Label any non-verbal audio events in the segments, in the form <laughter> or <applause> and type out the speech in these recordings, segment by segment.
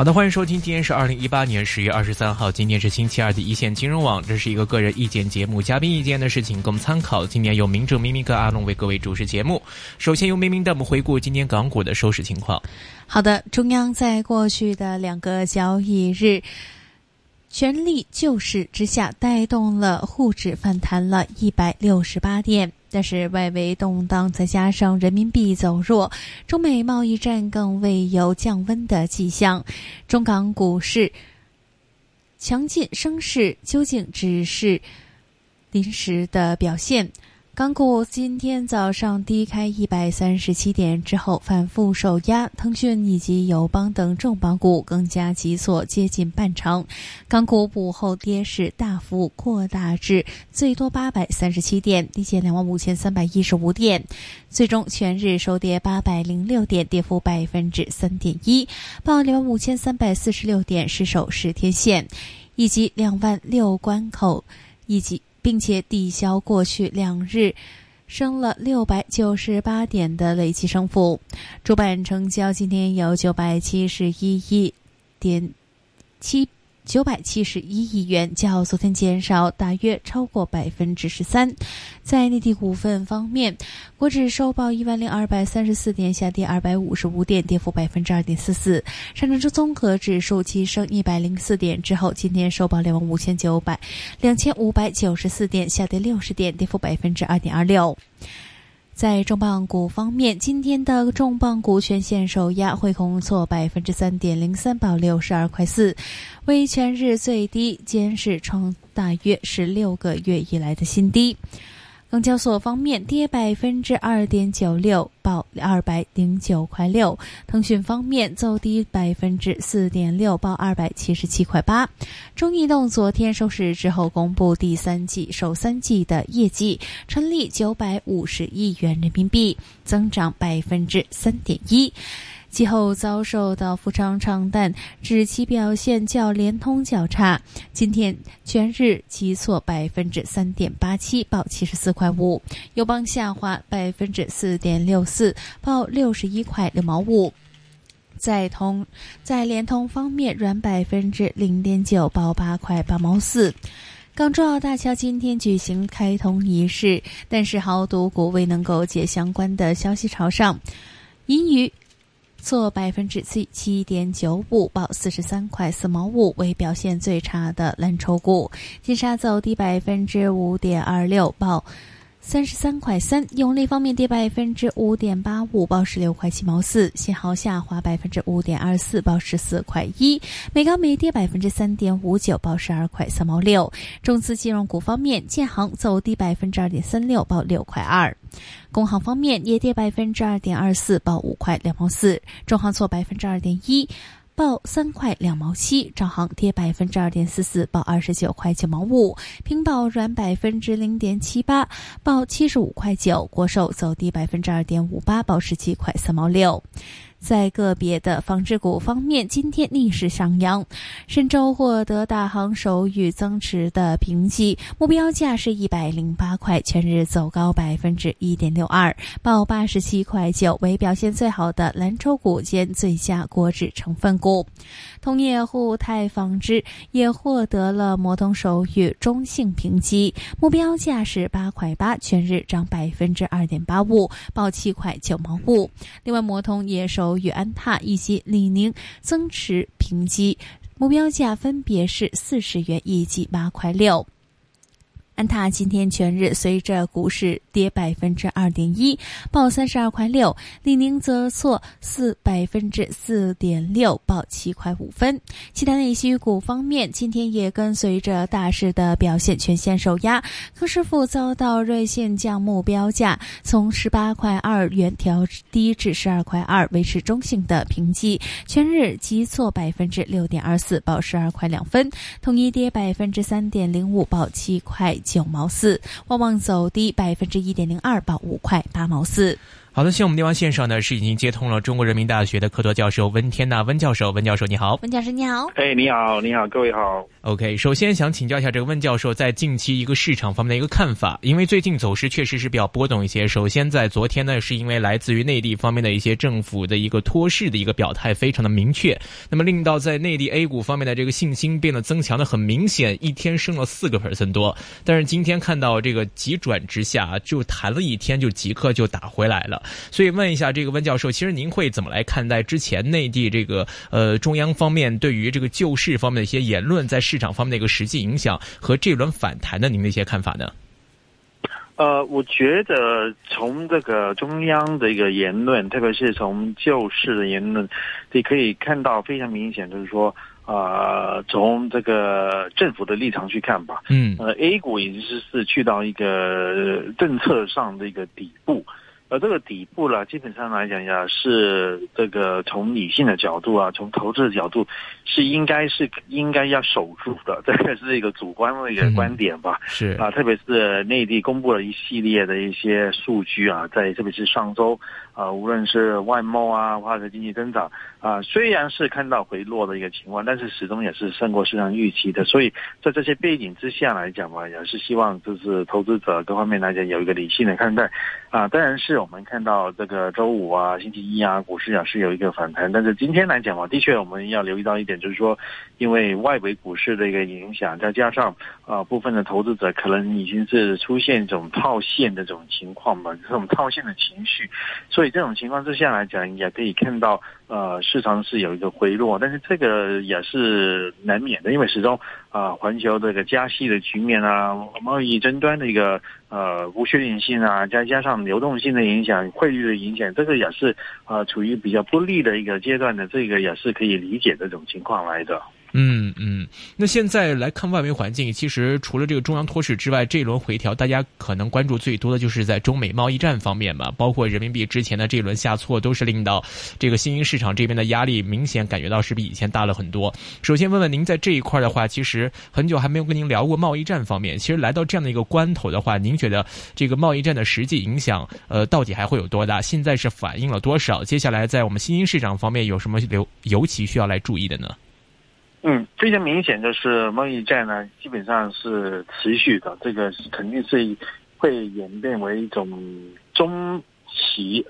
好的，欢迎收听，今天是二零一八年十月二十三号，今天是星期二的一线金融网，这是一个个人意见节目，嘉宾意见的事情供参考。今年由明正明明跟阿龙为各位主持节目。首先由明明带我们回顾今天港股的收市情况。好的，中央在过去的两个交易日全力救市之下，带动了沪指反弹了一百六十八点。但是外围动荡，再加上人民币走弱，中美贸易战更未有降温的迹象。中港股市强劲升势，究竟只是临时的表现？港股今天早上低开一百三十七点之后反复受压，腾讯以及友邦等重磅股更加急挫接近半成。港股午后跌势大幅扩大至最多八百三十七点，低见两万五千三百一十五点，最终全日收跌八百零六点，跌幅百分之三点一，报两万五千三百四十六点，失守十天线，以及两万六关口，以及。并且抵消过去两日升了六百九十八点的累计升幅，主板成交今天有九百七十一亿点七。九百七十一亿元，较昨天减少大约超过百分之十三。在内地股份方面，国指收报一万零二百三十四点，下跌二百五十五点，跌幅百分之二点四四。上证综合指数急升一百零四点之后，今天收报两万五千九百两千五百九十四点，下跌六十点，跌幅百分之二点二六。在重磅股方面，今天的重磅股全线受压，汇控挫百分之三点零三，报六十二块四，为全日最低，监视创大约十六个月以来的新低。港交所方面跌百分之二点九六，报二百零九块六。腾讯方面走低百分之四点六，报二百七十七块八。中移动昨天收市之后公布第三季首三季的业绩，纯利九百五十亿元人民币，增长百分之三点一。其后遭受到富昌唱淡，指其表现较联通较差。今天全日急挫百分之三点八七，报七十四块五。友邦下滑百分之四点六四，报六十一块六毛五。在通在联通方面，软百分之零点九，报八块八毛四。港珠澳大桥今天举行开通仪式，但是豪赌股未能够借相关的消息朝上，银娱。挫百分之七七点九五，报四十三块四毛五，为表现最差的蓝筹股。金沙走低百分之五点二六，报。三十三块三，永利方面跌百分之五点八五，报十六块七毛四；信号下滑百分之五点二四，报十四块一；美高梅跌百分之三点五九，报十二块三毛六。中资金融股方面，建行走低百分之二点三六，报六块二；工行方面也跌百分之二点二四，报五块两毛四；中行挫百分之二点一。报三块两毛七，招行跌百分之二点四四，报二十九块九毛五；平保软百分之零点七八，报七十五块九；国寿走低百分之二点五八，报十七块三毛六。在个别的纺织股方面，今天逆势上扬。深州获得大行首予增持的评级，目标价是一百零八块，全日走高百分之一点六二，报八十七块九，为表现最好的蓝筹股兼最佳国指成分股。同业沪泰纺织也获得了摩通首语中性评级，目标价是八块八，全日涨百分之二点八五，报七块九毛五。另外，摩通也首。由与安踏以及李宁增持评级，目标价分别是四十元以及八块六。安踏今天全日随着股市跌百分之二点一，报三十二块六；李宁则挫四百分之四点六，报七块五分。其他内需股方面，今天也跟随着大市的表现全线受压。康师傅遭到瑞信降目标价，从十八块二元调低至十二块二，维持中性的评级。全日急挫百分之六点二四，报十二块两分。统一跌百分之三点零五，报七块。九毛四，旺旺走低百分之一点零二，报五块八毛四。好的，现在我们电话线上呢是已经接通了中国人民大学的客座教授温天娜温教授，温教授你好，温教授你好，哎，你好，你好，各位好。OK，首先想请教一下这个温教授在近期一个市场方面的一个看法，因为最近走势确实是比较波动一些。首先在昨天呢，是因为来自于内地方面的一些政府的一个托市的一个表态非常的明确，那么令到在内地 A 股方面的这个信心变得增强的很明显，一天升了四个 percent 多。但是今天看到这个急转直下，就弹了一天就即刻就打回来了，所以问一下。这个温教授，其实您会怎么来看待之前内地这个呃中央方面对于这个救市方面的一些言论，在市场方面的一个实际影响和这轮反弹的您的一些看法呢？呃，我觉得从这个中央的一个言论，特别是从救市的言论，你可以看到非常明显，就是说，呃，从这个政府的立场去看吧，嗯，呃，A 股已经是是去到一个政策上的一个底部。而这个底部呢，基本上来讲呀，是这个从理性的角度啊，从投资的角度，是应该是应该要守住的，这个是一个主观的一个观点吧。是啊，特别是内地公布了一系列的一些数据啊，在特别是上周啊，无论是外贸啊，或者经济增长啊，虽然是看到回落的一个情况，但是始终也是胜过市场预期的。所以在这些背景之下来讲嘛，也是希望就是投资者各方面来讲有一个理性的看待啊，当然是。我们看到这个周五啊、星期一啊，股市啊是有一个反弹，但是今天来讲嘛，的确我们要留意到一点，就是说，因为外围股市的一个影响，再加上啊部分的投资者可能已经是出现一种套现的这种情况嘛，这种套现的情绪，所以这种情况之下来讲，也可以看到呃市场是有一个回落，但是这个也是难免的，因为始终啊环球这个加息的局面啊，贸易争端的一个。呃，不确定性啊，再加上流动性的影响、汇率的影响，这个也是呃处于比较不利的一个阶段的，这个也是可以理解这种情况来的。嗯嗯，那现在来看外围环境，其实除了这个中央托市之外，这一轮回调，大家可能关注最多的就是在中美贸易战方面嘛，包括人民币之前的这一轮下挫，都是令到这个新兴市场这边的压力明显感觉到是比以前大了很多。首先问问您，在这一块的话，其实很久还没有跟您聊过贸易战方面，其实来到这样的一个关头的话，您觉得这个贸易战的实际影响，呃，到底还会有多大？现在是反映了多少？接下来在我们新兴市场方面有什么留尤其需要来注意的呢？嗯，非常明显，的是贸易战呢，基本上是持续的，这个肯定是会演变为一种中期，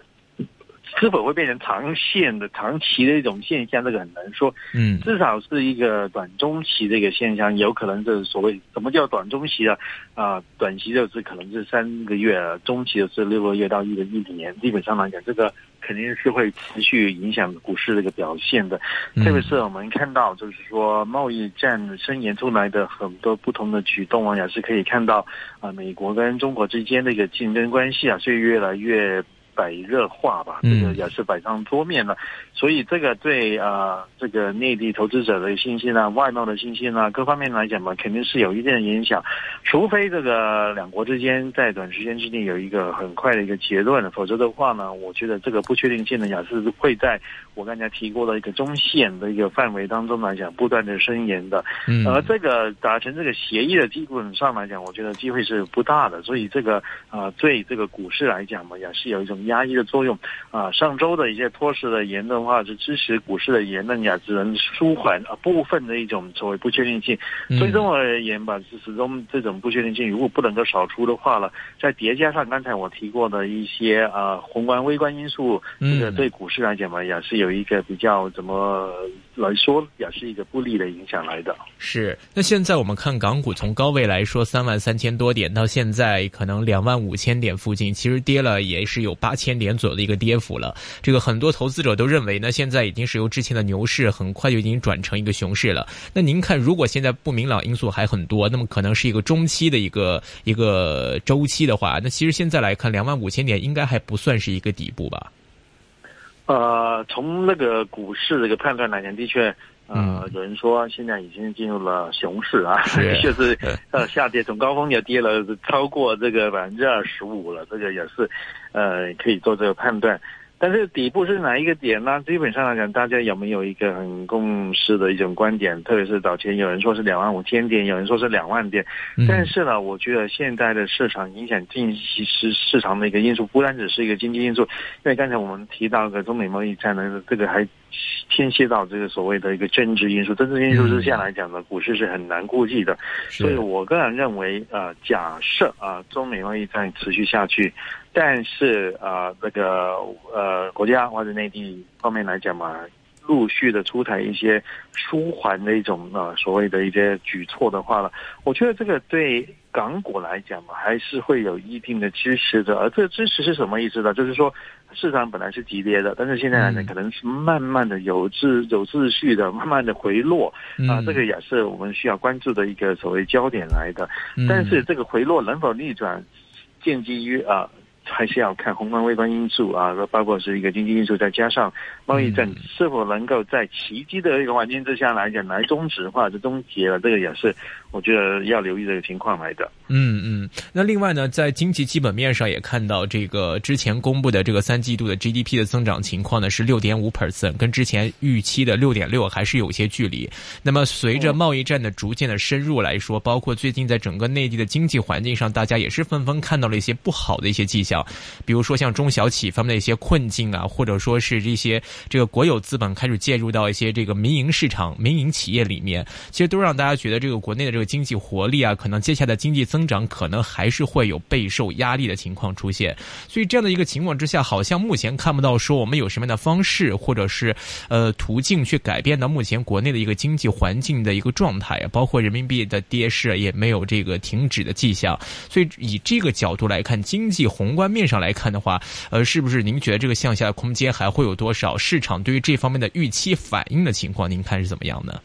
是否会变成长线的、长期的一种现象，这个很难说。嗯，至少是一个短中期的一个现象，有可能就是所谓什么叫短中期啊？啊，短期就是可能是三个月，中期就是六个月到一个一年，基本上来讲，这个。肯定是会持续影响股市的一个表现的，特别是我们看到，就是说贸易战伸延出来的很多不同的举动啊，也是可以看到啊，美国跟中国之间的一个竞争关系啊，是越来越。百热化吧，这个也是摆上桌面了，所以这个对啊，这个内地投资者的信心啊、外贸的信心啊，各方面来讲嘛，肯定是有一定的影响。除非这个两国之间在短时间之内有一个很快的一个结论，否则的话呢，我觉得这个不确定性呢，也是会在我刚才提过的一个中线的一个范围当中来讲，不断的伸延的。嗯，而这个达成这个协议的基本上来讲，我觉得机会是不大的。所以这个啊，对这个股市来讲嘛，也是有一种。压抑的作用。啊，上周的一些托市的言论话是支持股市的言论呀，只能舒缓啊部分的一种所谓不确定性。最终而言吧，是始终这种不确定性如果不能够扫除的话了，再叠加上刚才我提过的一些啊宏观微观因素，这个对股市来讲嘛，也是有一个比较怎么来说，也是一个不利的影响来的。是，那现在我们看港股从高位来说，三万三千多点到现在可能两万五千点附近，其实跌了也是有八。千点左右的一个跌幅了，这个很多投资者都认为呢，现在已经是由之前的牛市很快就已经转成一个熊市了。那您看，如果现在不明朗因素还很多，那么可能是一个中期的一个一个周期的话，那其实现在来看，两万五千点应该还不算是一个底部吧？呃，从那个股市这个判断来讲，的确。呃，有人说现在已经进入了熊市啊，就是 <laughs> <laughs> 呃下跌，从高峰也跌了超过这个百分之二十五了，这个也是呃可以做这个判断。但是底部是哪一个点呢？基本上来讲，大家有没有一个很共识的一种观点？特别是早前有人说是两万五千点，有人说是两万点。但是呢，我觉得现在的市场影响近期市市场的一个因素，不单只是一个经济因素，因为刚才我们提到的中美贸易战呢，这个还牵涉到这个所谓的一个政治因素。政治因素之下来讲呢，股市是很难估计的。所以我个人认为，呃，假设啊，中美贸易战持续下去。但是啊，这个呃，国家或者内地方面来讲嘛，陆续的出台一些舒缓的一种呃所谓的一些举措的话呢，我觉得这个对港股来讲嘛，还是会有一定的支持的。而这个支持是什么意思呢？就是说市场本来是急跌的，但是现在来讲可能是慢慢的有秩有秩序的，慢慢的回落啊，这个也是我们需要关注的一个所谓焦点来的。但是这个回落能否逆转，建基于啊。还是要看宏观微观因素啊，包括是一个经济因素，再加上贸易战是否能够在奇迹的一个环境之下来讲来终止或者终结了，这个也是我觉得要留意这个情况来的。嗯嗯，那另外呢，在经济基本面上也看到这个之前公布的这个三季度的 GDP 的增长情况呢是六点五 percent，跟之前预期的六点六还是有些距离。那么随着贸易战的逐渐的深入来说，包括最近在整个内地的经济环境上，大家也是纷纷看到了一些不好的一些迹象。比如说像中小企业方面的一些困境啊，或者说是这些这个国有资本开始介入到一些这个民营市场、民营企业里面，其实都让大家觉得这个国内的这个经济活力啊，可能接下来经济增增长可能还是会有备受压力的情况出现。所以这样的一个情况之下，好像目前看不到说我们有什么样的方式或者是呃途径去改变到目前国内的一个经济环境的一个状态，包括人民币的跌势也没有这个停止的迹象。所以以这个角度来看，经济宏观面上来。看的话，呃，是不是您觉得这个向下的空间还会有多少？市场对于这方面的预期反应的情况，您看是怎么样的？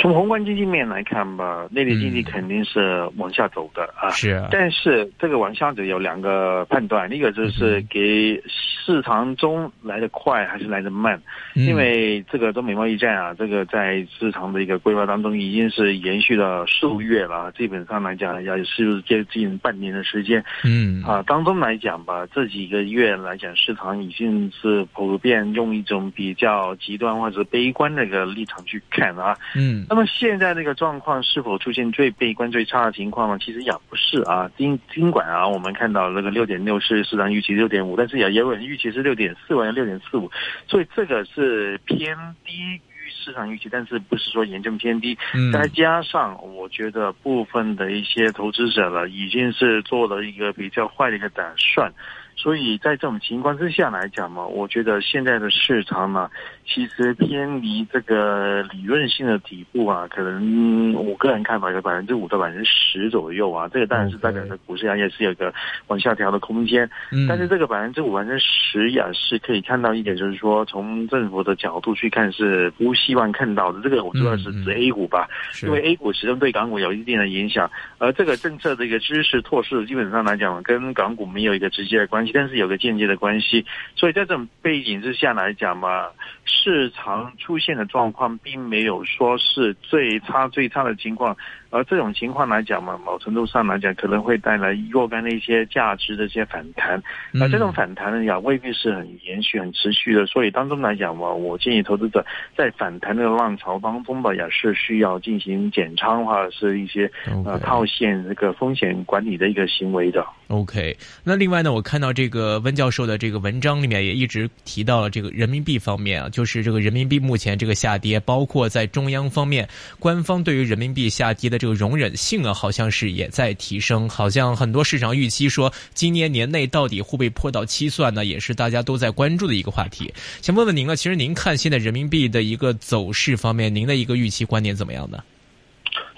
从宏观经济面来看吧，内地经济肯定是往下走的啊。是。但是这个往下走有两个判断，一个就是给市场中来的快还是来的慢。因为这个中美贸易战啊，这个在市场的一个规划当中已经是延续了数月了，基本上来讲要是接近半年的时间。嗯。啊，当中来讲吧，这几个月来讲，市场已经是普遍用一种比较极端或者悲观的一个立场去看啊。嗯。那么现在这个状况是否出现最悲观、最差的情况呢？其实也不是啊。尽尽管啊，我们看到那个六点六是市场预期六点五，但是也也有人预期是六点四或者六点四五，所以这个是偏低于市场预期，但是不是说严重偏低。再加上我觉得部分的一些投资者了，已经是做了一个比较坏的一个打算。所以在这种情况之下来讲嘛，我觉得现在的市场呢，其实偏离这个理论性的底部啊，可能我个人看法有百分之五到百分之十左右啊。这个当然是代表着股市啊也是有个往下调的空间。嗯但是这个百分之五、百分之十也是可以看到一点，就是说从政府的角度去看是不希望看到的。这个我主要是指 A 股吧，因为 A 股始终对港股有一定的影响，而这个政策的一个支持措施，基本上来讲跟港股没有一个直接的关系。但是有个间接的关系，所以在这种背景之下来讲嘛，市场出现的状况并没有说是最差最差的情况。而这种情况来讲嘛，某程度上来讲可能会带来若干的一些价值的一些反弹。那这种反弹呢，也未必是很延续、很持续的。所以当中来讲嘛，我建议投资者在反弹的浪潮当中吧，也是需要进行减仓或者是一些呃套现这个风险管理的一个行为的。OK，那另外呢，我看到这个温教授的这个文章里面也一直提到了这个人民币方面啊，就是这个人民币目前这个下跌，包括在中央方面，官方对于人民币下跌的。这个容忍性啊，好像是也在提升，好像很多市场预期说今年年内到底会不会破到七算呢，也是大家都在关注的一个话题。想问问您呢，其实您看现在人民币的一个走势方面，您的一个预期观点怎么样呢？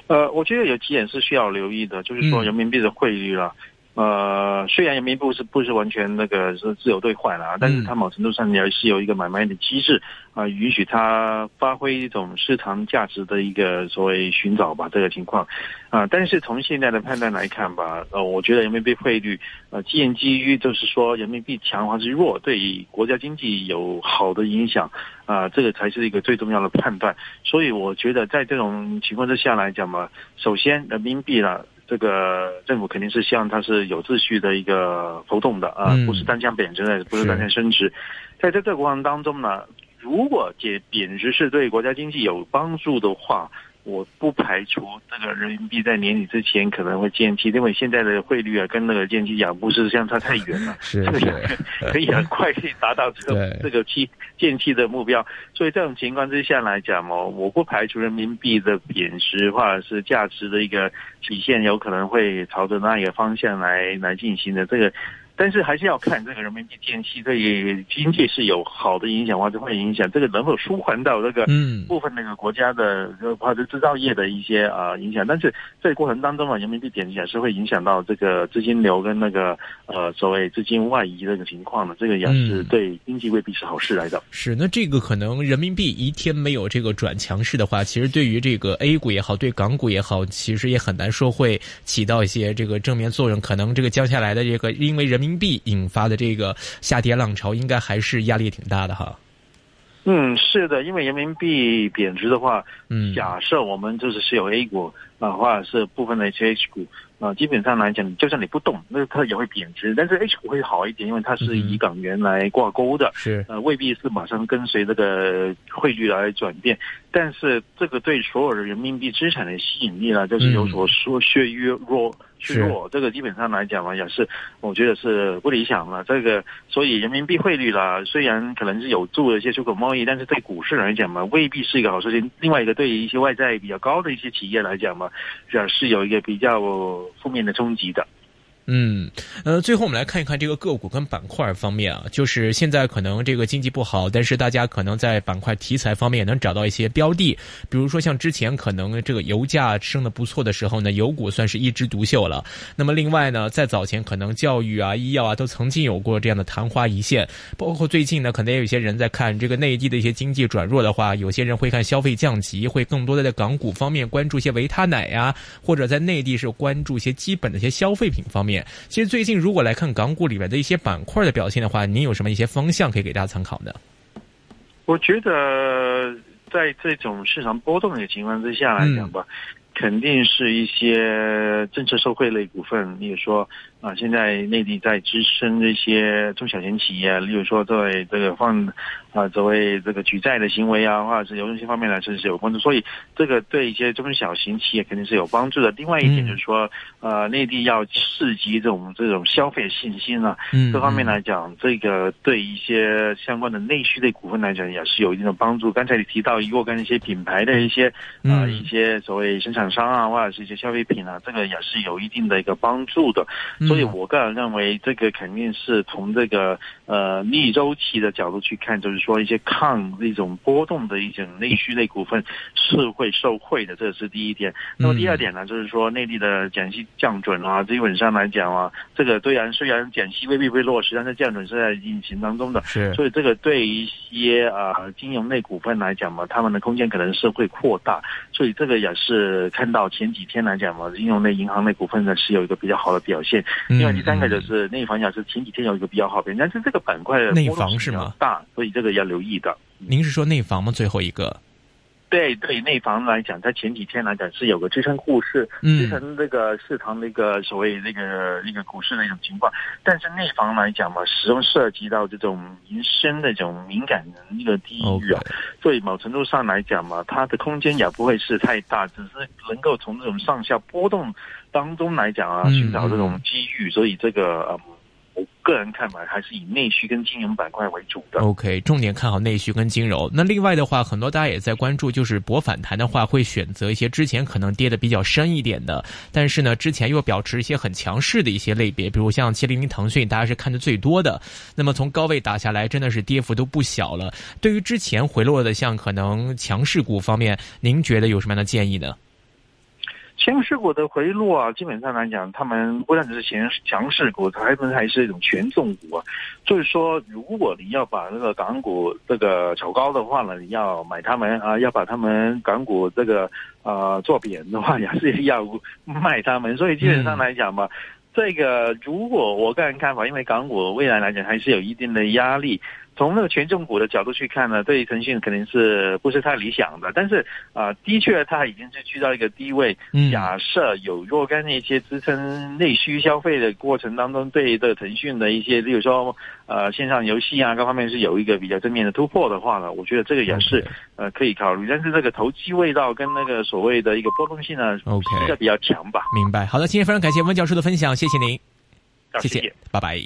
呃，我觉得有几点是需要留意的，就是说人民币的汇率了。呃，虽然人民币是不是完全那个是自由兑换了，但是它某程度上也是有一个买卖的机制啊，允许它发挥一种市场价值的一个所谓寻找吧，这个情况啊。但是从现在的判断来看吧，呃，我觉得人民币汇率呃，基基于就是说人民币强还是弱，对国家经济有好的影响啊，这个才是一个最重要的判断。所以我觉得在这种情况之下来讲嘛，首先人民币了。这个政府肯定是希望它是有秩序的一个浮动的啊，嗯不是单向贬值的，不是单向升值。在这个过程当中呢，如果解贬值是对国家经济有帮助的话，我不排除这个人民币在年底之前可能会见期，因为现在的汇率啊跟那个见期讲不是相差太远了，<laughs> 是这个是 <laughs> 可以很快可以达到这个这个期见期的目标。所以这种情况之下来讲哦，我不排除人民币的贬值或者是价值的一个体现，有可能会朝着那一个方向来来进行的。这个，但是还是要看这个人民币天气对经济是有好的影响或者会影响，这个能否舒缓到这个嗯部分那个国家的呃或者制造业的一些啊、呃影响，但是这个过程当中啊，人民币贬值也是会影响到这个资金流跟那个呃所谓资金外移的这个情况的，这个也是嗯对经济未必是好事来的。是，那这个可能人民币一天没有这个转强势的话，其实对于这个 A 股也好，对港股也好，其实也很难说会起到一些这个正面作用。可能这个降下来的这个因为人民币引发的这个下跌浪潮，应该还是压力挺大的哈。嗯，是的，因为人民币贬值的话，嗯，假设我们就是持有 A 股啊、或者是部分的一些 H 股啊、基本上来讲，就算你不动，那它也会贬值。但是 H 股会好一点，因为它是以港元来挂钩的，是呃，未必是马上跟随这个汇率来转变。但是这个对所有的人民币资产的吸引力呢，就是有所说削约弱。削弱，这个基本上来讲嘛，也是我觉得是不理想了。这个，所以人民币汇率啦，虽然可能是有助了一些出口贸易，但是对股市来讲嘛，未必是一个好事情。另外一个，对于一些外债比较高的一些企业来讲嘛，也是有一个比较负面的冲击的。嗯，呃，最后我们来看一看这个个股跟板块方面啊，就是现在可能这个经济不好，但是大家可能在板块题材方面也能找到一些标的，比如说像之前可能这个油价升的不错的时候呢，油股算是一枝独秀了。那么另外呢，在早前可能教育啊、医药啊都曾经有过这样的昙花一现，包括最近呢，可能也有些人在看这个内地的一些经济转弱的话，有些人会看消费降级，会更多的在港股方面关注一些维他奶呀、或者在内地是关注一些基本的一些消费品方面。其实最近如果来看港股里面的一些板块的表现的话，您有什么一些方向可以给大家参考呢？我觉得在这种市场波动的情况之下来讲吧，肯定是一些政策受惠类股份，例如说啊，现在内地在支撑这些中小型企业，例如说作为这个放啊作为这个举债的行为啊，或者是流动性方面来说是有帮助，所以这个对一些中小型企业肯定是有帮助的。另外一点就是说，呃，内地要刺激这种这种消费信心啊，嗯这方面来讲，这个对一些相关的内需类股份来讲也是有一定的帮助。刚才你提到若干一些品牌的一些啊、嗯一些所谓生产商啊，或者是一些消费品啊，这个也是有一定的一个帮助的。所以我个人认为，这个肯定是从这个呃逆周期的角度去看，就是说一些抗这种波动的一种内需类股份是会受惠的，这是第一点。那么第二点呢，就是说内地的减息降准啊，基本上来讲啊，这个虽然虽然减息未必会落实，但是降准是在进行当中的。是所以这个对于一些啊、呃金融类股份来讲嘛，他们的空间可能是会扩大，所以这个也是看到前几天来讲嘛，金融类、银行类股份呢是有一个比较好的表现。嗯另外第三个就是内房，也是前几天有一个比较好表现，但是这个板块的内房是吗？大，所以这个要留意的。您是说内房吗？最后一个，对对，内房来讲，在前几天来讲是有个支撑股市、嗯。支撑这个市场的一个所谓那个那个股市的一种情况。但是内房来讲嘛，始终涉及到这种民生的这种敏感的一个地域啊。所以某程度上来讲嘛，它的空间也不会是太大，只是能够从这种上下波动当中来讲啊，嗯寻找这种机遇。所以这个嗯，我个人看法还是以内需跟金融板块为主的。OK，重点看好内需跟金融。那另外的话，很多大家也在关注，就是博反弹的话，会选择一些之前可能跌的比较深一点的，但是呢，之前又保持一些很强势的一些类别，比如像七零零腾讯，大家是看的最多的。那么从高位打下来，真的是跌幅都不小了。对于之前回落的像可能强势股方面，您觉得有什么样的建议呢？强势股的回落啊，基本上来讲，他们不但只是强强势股，他们还是一种权重股啊。就是说，如果你要把那个港股这个炒高的话呢，你要买他们啊，要把他们港股这个啊做扁的话，也是要卖他们。所以基本上来讲吧。这个如果我个人看法，因为港股未来来讲还是有一定的压力，从那个权重股的角度去看呢，对于腾讯肯定是不是太理想的。但是啊，的确它已经是去到一个低位。假设有若干一些支撑内需消费的过程当中，对的腾讯的一些，例如说呃线上游戏啊各方面是有一个比较正面的突破的话呢，我觉得这个也是呃可以考虑。但是这个投机味道跟那个所谓的一个波动性呢，OK，比较强吧。明白。好的，今天非常感谢温教授的分享，谢谢您，谢谢，拜拜。